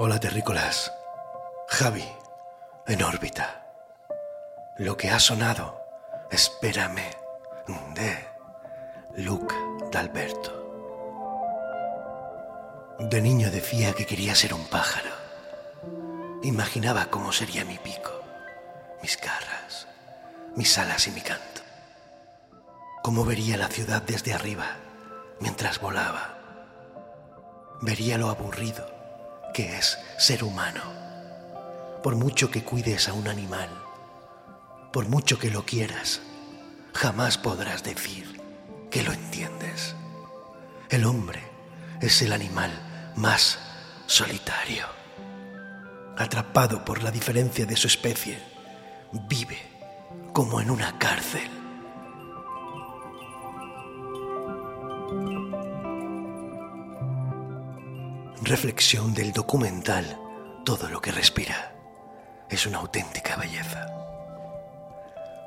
Hola terrícolas. Javi, en órbita. Lo que ha sonado, espérame, de Luke D'Alberto. De niño decía que quería ser un pájaro. Imaginaba cómo sería mi pico, mis garras, mis alas y mi canto. Cómo vería la ciudad desde arriba mientras volaba. Vería lo aburrido que es ser humano. Por mucho que cuides a un animal, por mucho que lo quieras, jamás podrás decir que lo entiendes. El hombre es el animal más solitario. Atrapado por la diferencia de su especie, vive como en una cárcel. Reflexión del documental Todo lo que respira. Es una auténtica belleza.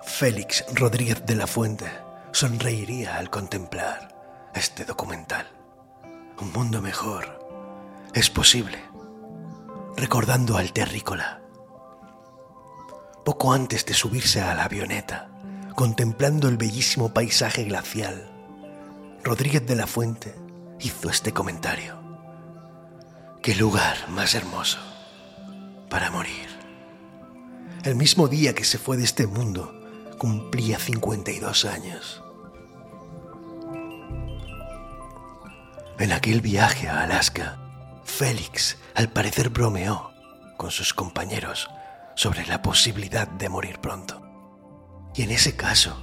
Félix Rodríguez de la Fuente sonreiría al contemplar este documental. Un mundo mejor es posible, recordando al terrícola. Poco antes de subirse a la avioneta, contemplando el bellísimo paisaje glacial, Rodríguez de la Fuente hizo este comentario. Qué lugar más hermoso para morir. El mismo día que se fue de este mundo, cumplía 52 años. En aquel viaje a Alaska, Félix al parecer bromeó con sus compañeros sobre la posibilidad de morir pronto. Y en ese caso,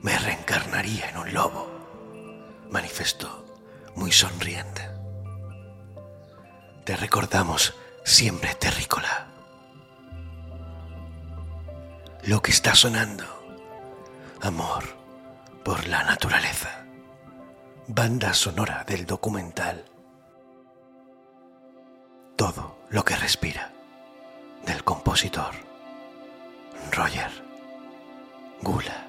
me reencarnaría en un lobo, manifestó muy sonriente. Te recordamos siempre, terrícola. Lo que está sonando, amor por la naturaleza. Banda sonora del documental. Todo lo que respira, del compositor Roger Gula.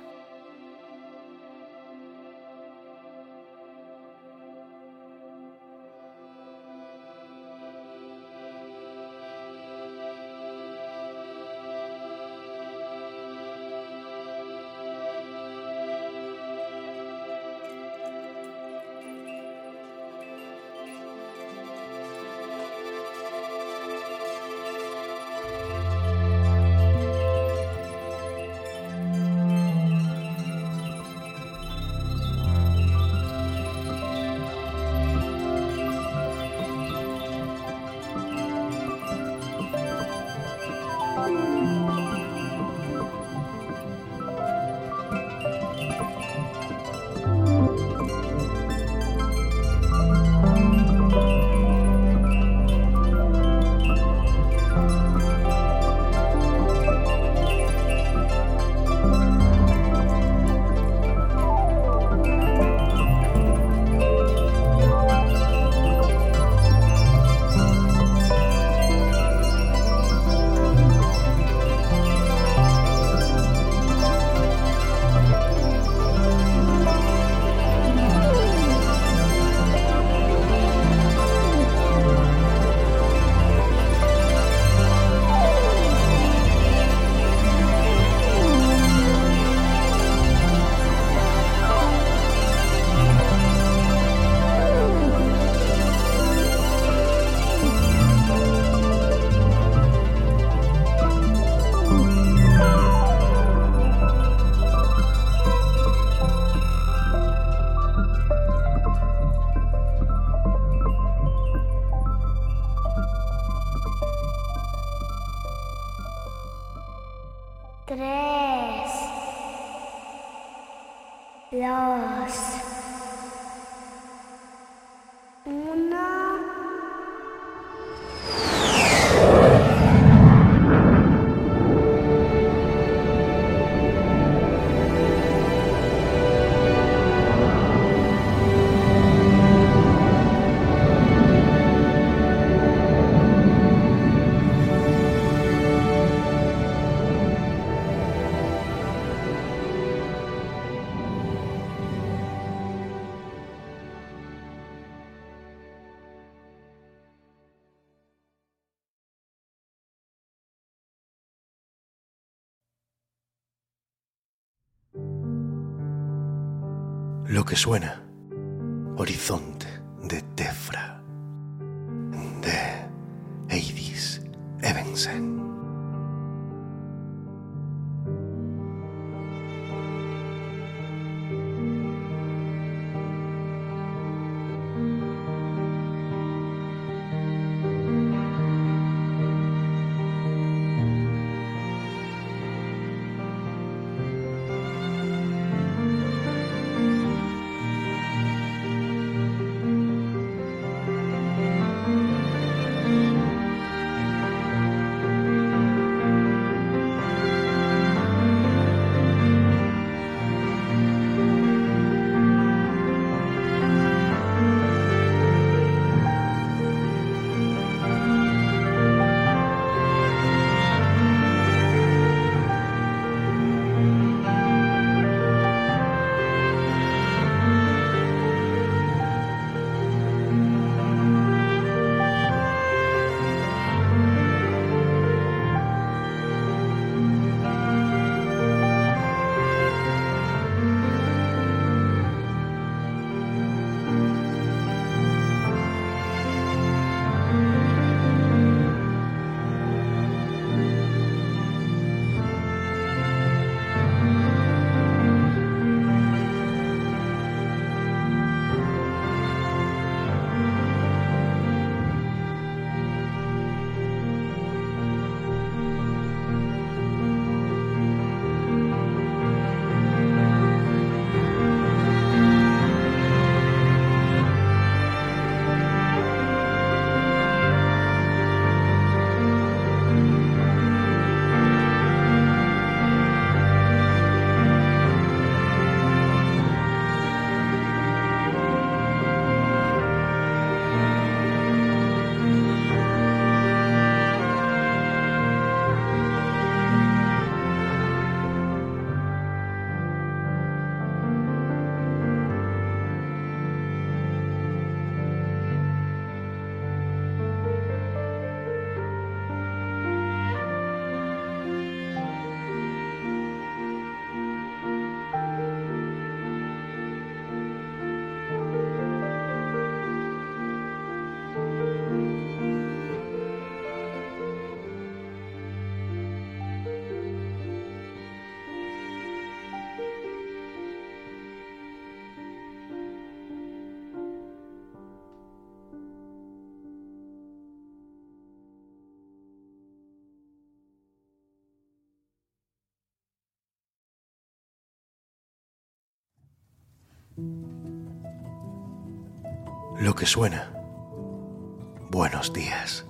Suena, horizonte de Tefra, de Eidis Evensen. Lo que suena. Buenos días.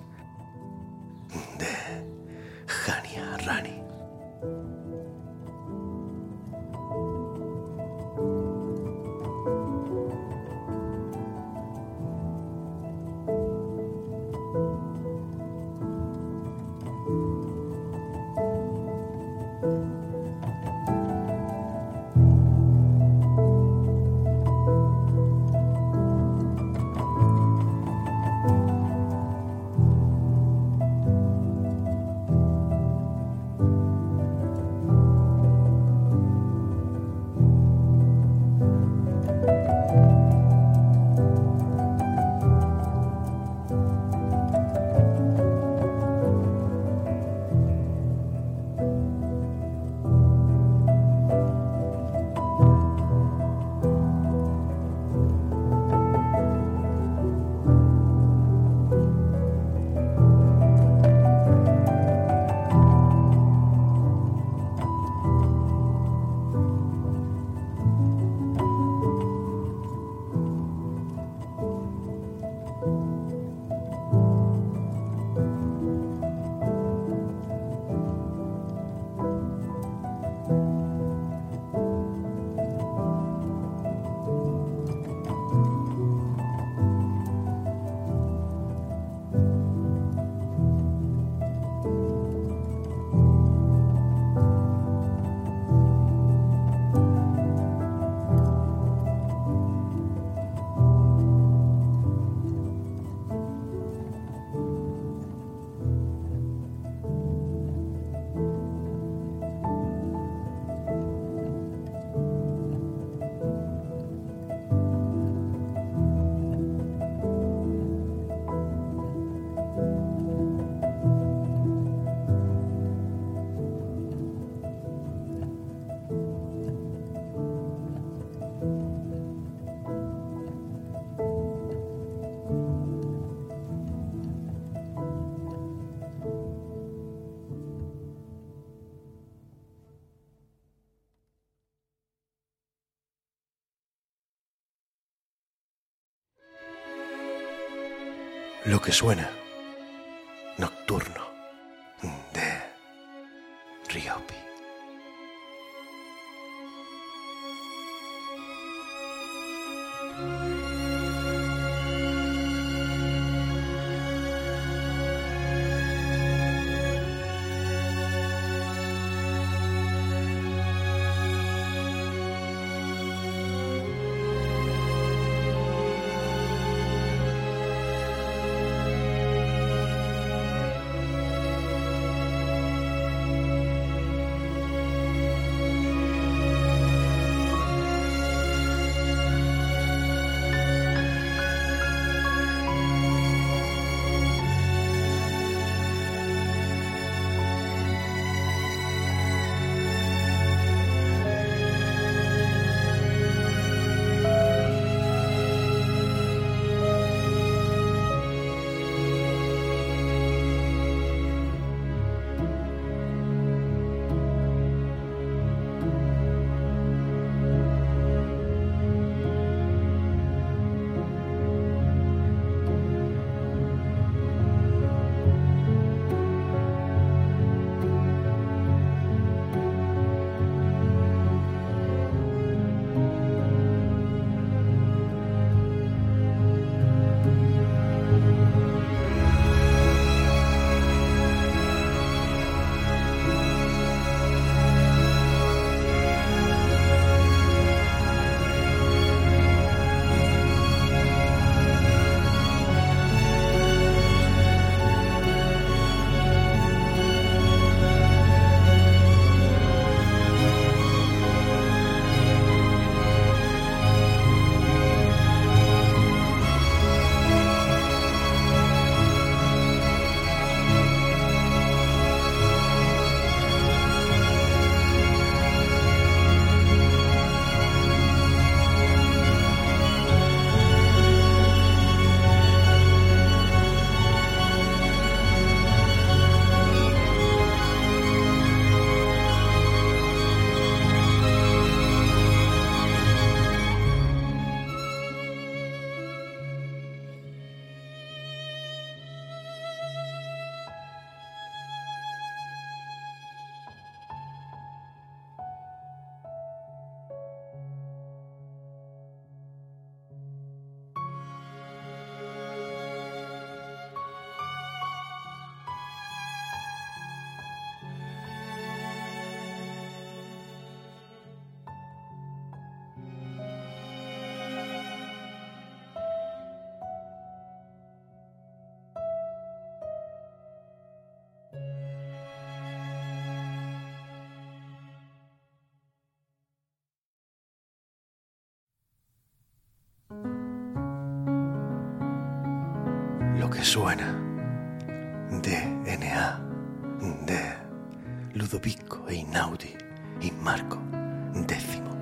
Lo que suena. Nocturno. Que suena. DNA. De Ludovico Einaudi y Marco Décimo.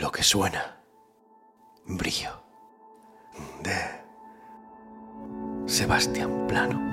Lo que suena. Brillo. De Sebastián Plano.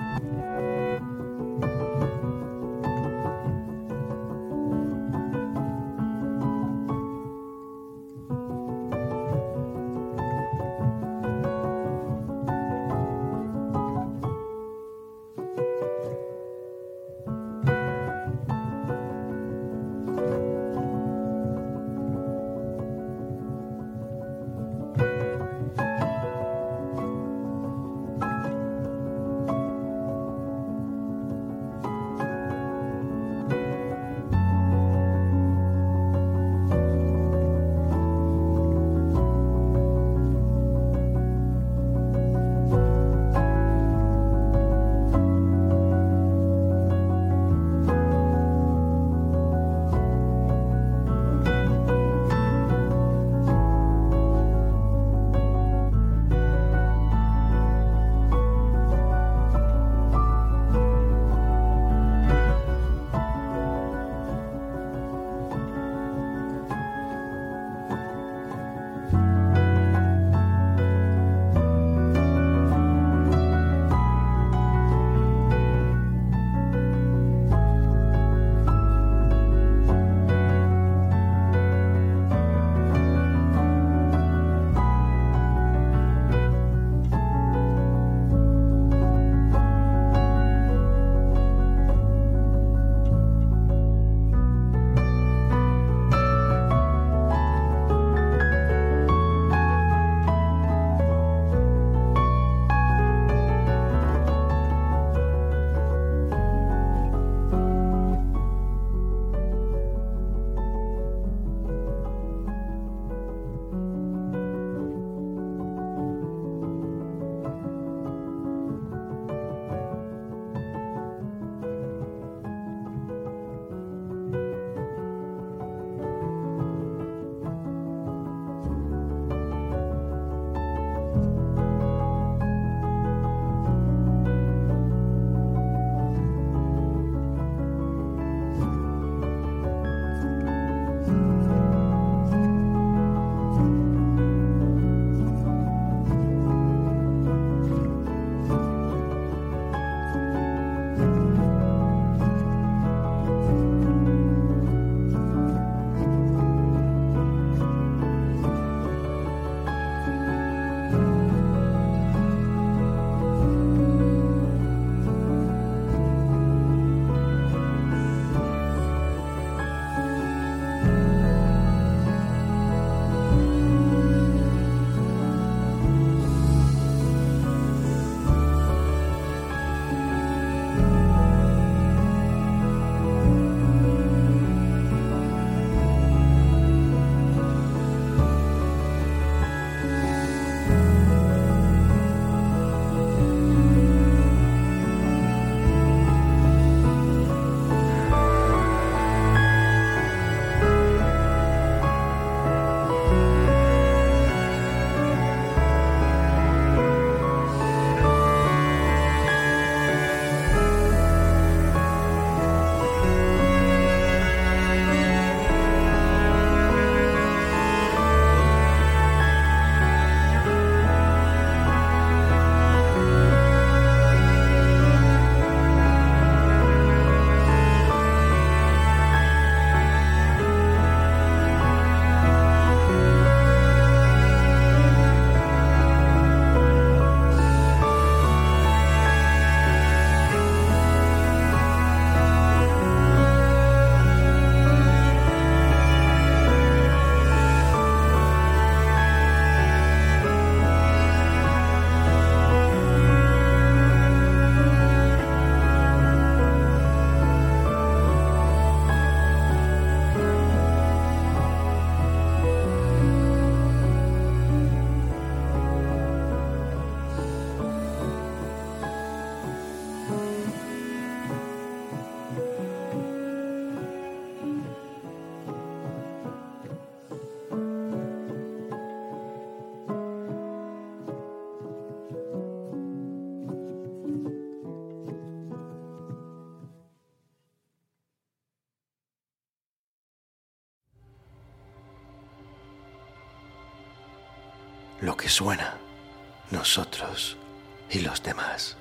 Suena, nosotros y los demás,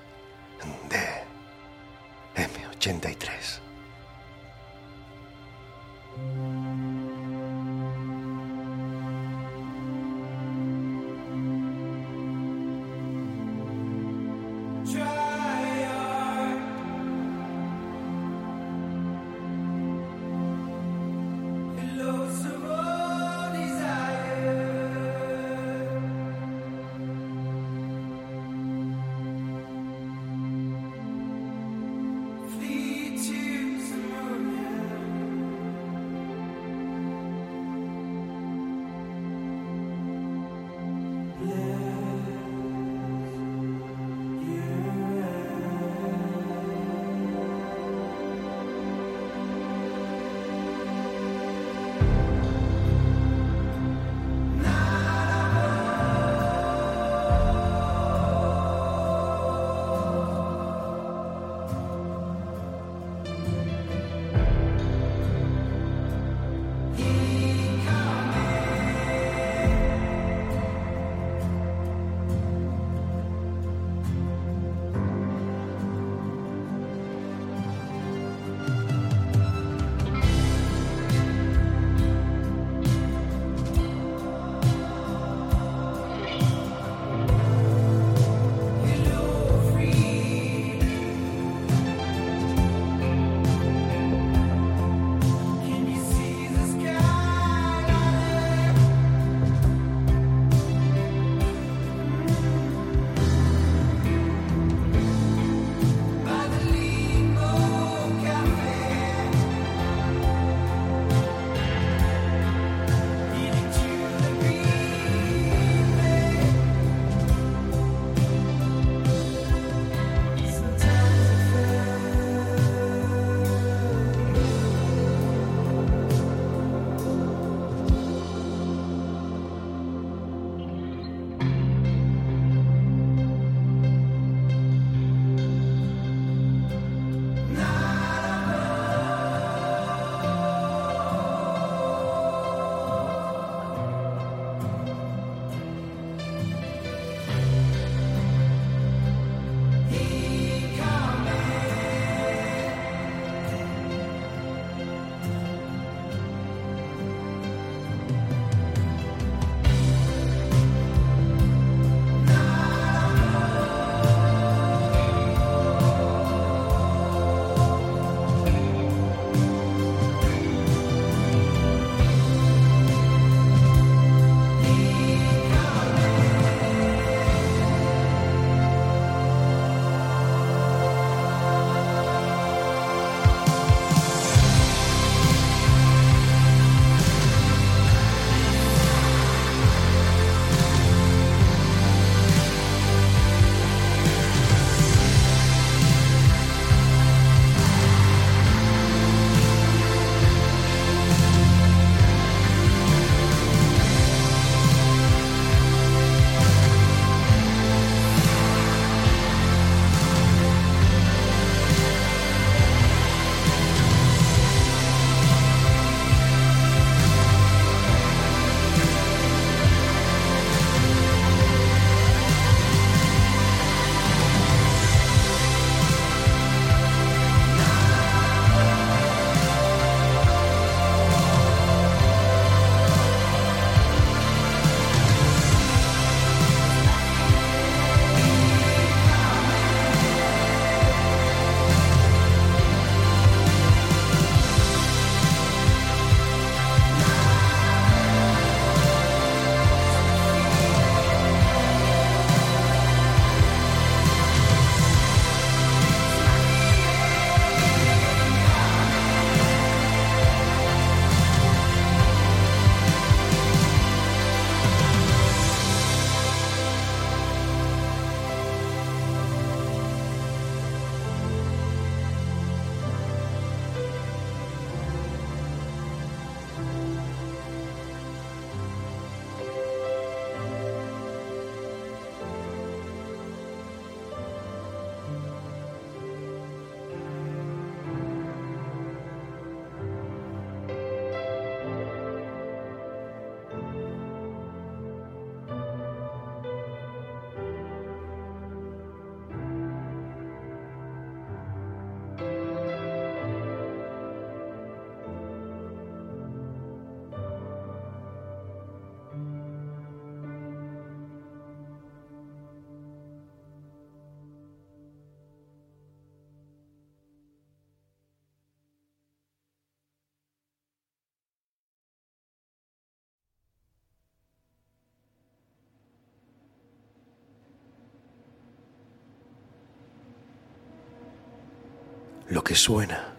lo que suena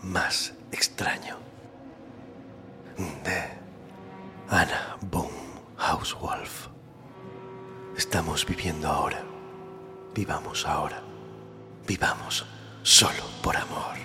más extraño. De Anna Boom Hauswolf. Estamos viviendo ahora. Vivamos ahora. Vivamos solo por amor.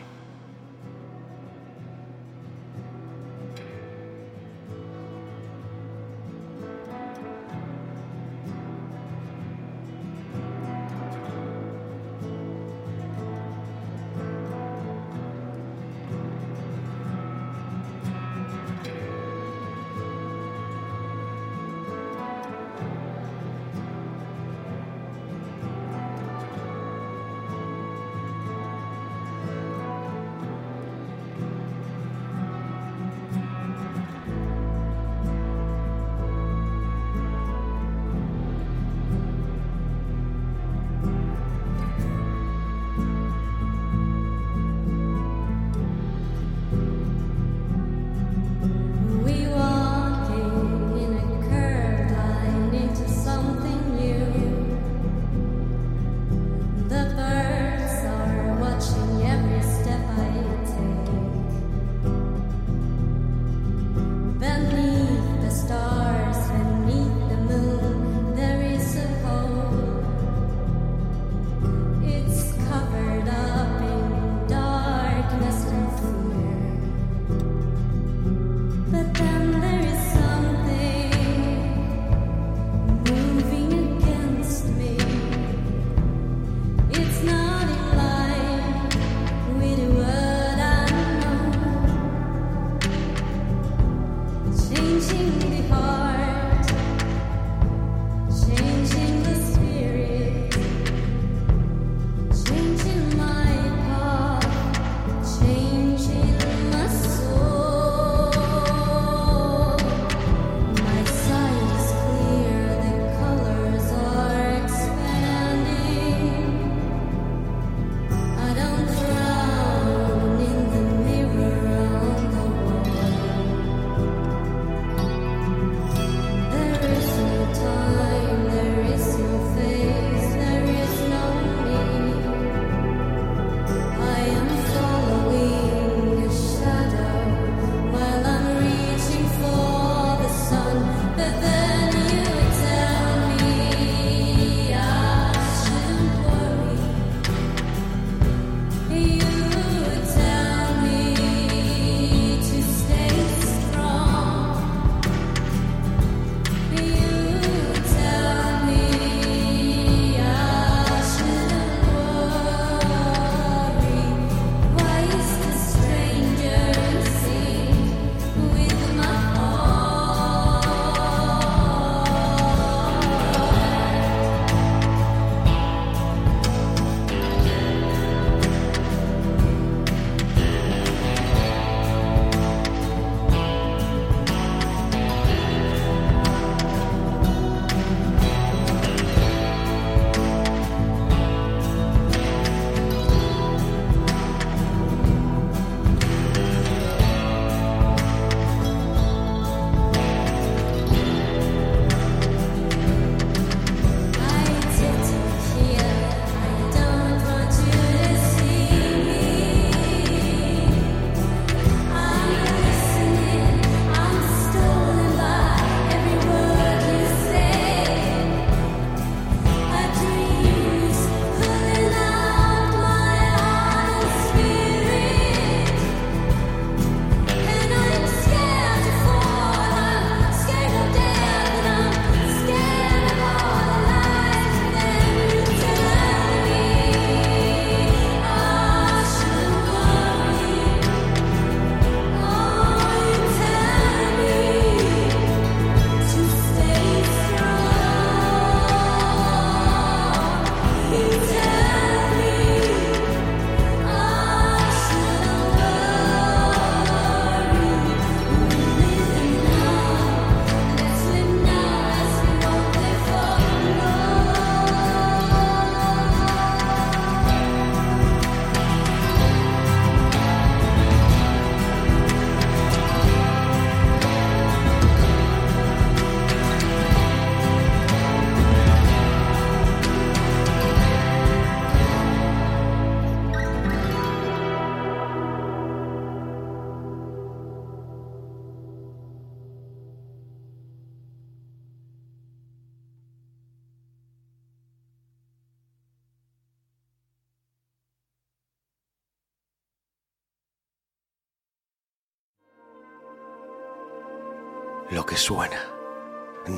Lo que suena,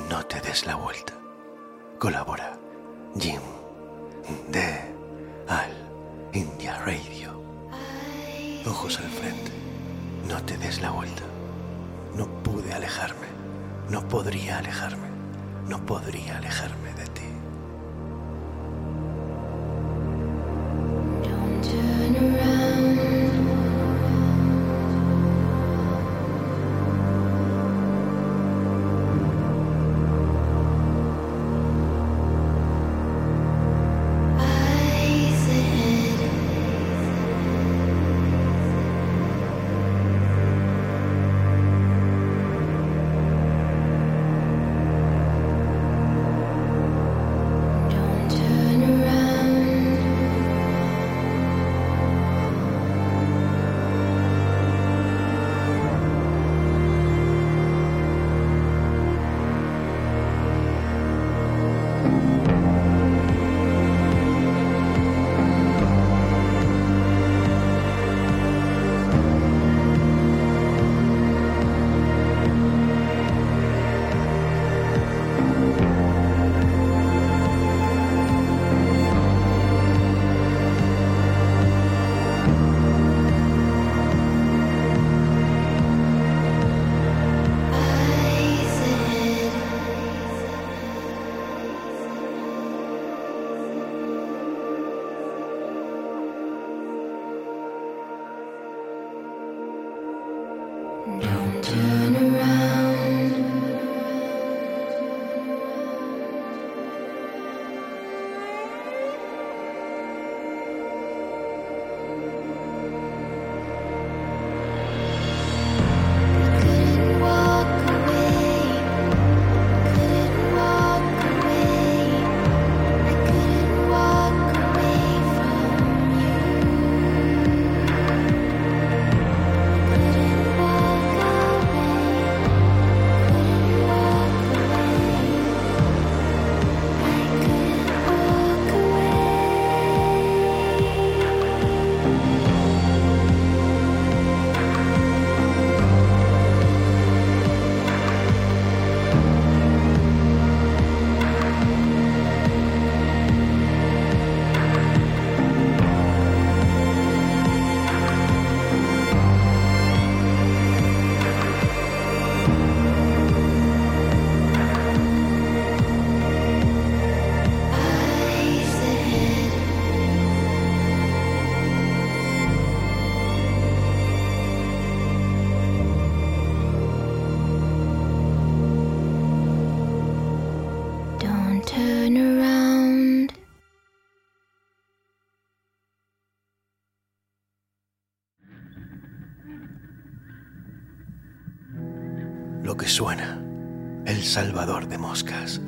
no te des la vuelta. Colabora Jim de Al India Radio. Ojos al frente, no te des la vuelta. No pude alejarme, no podría alejarme, no podría alejarme de ti. Salvador de Moscas,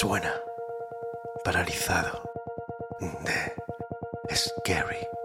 suena, paralizado, de Scary.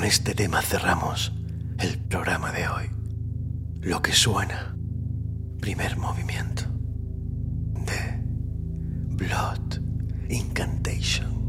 Con este tema cerramos el programa de hoy. Lo que suena, primer movimiento de Blood Incantation.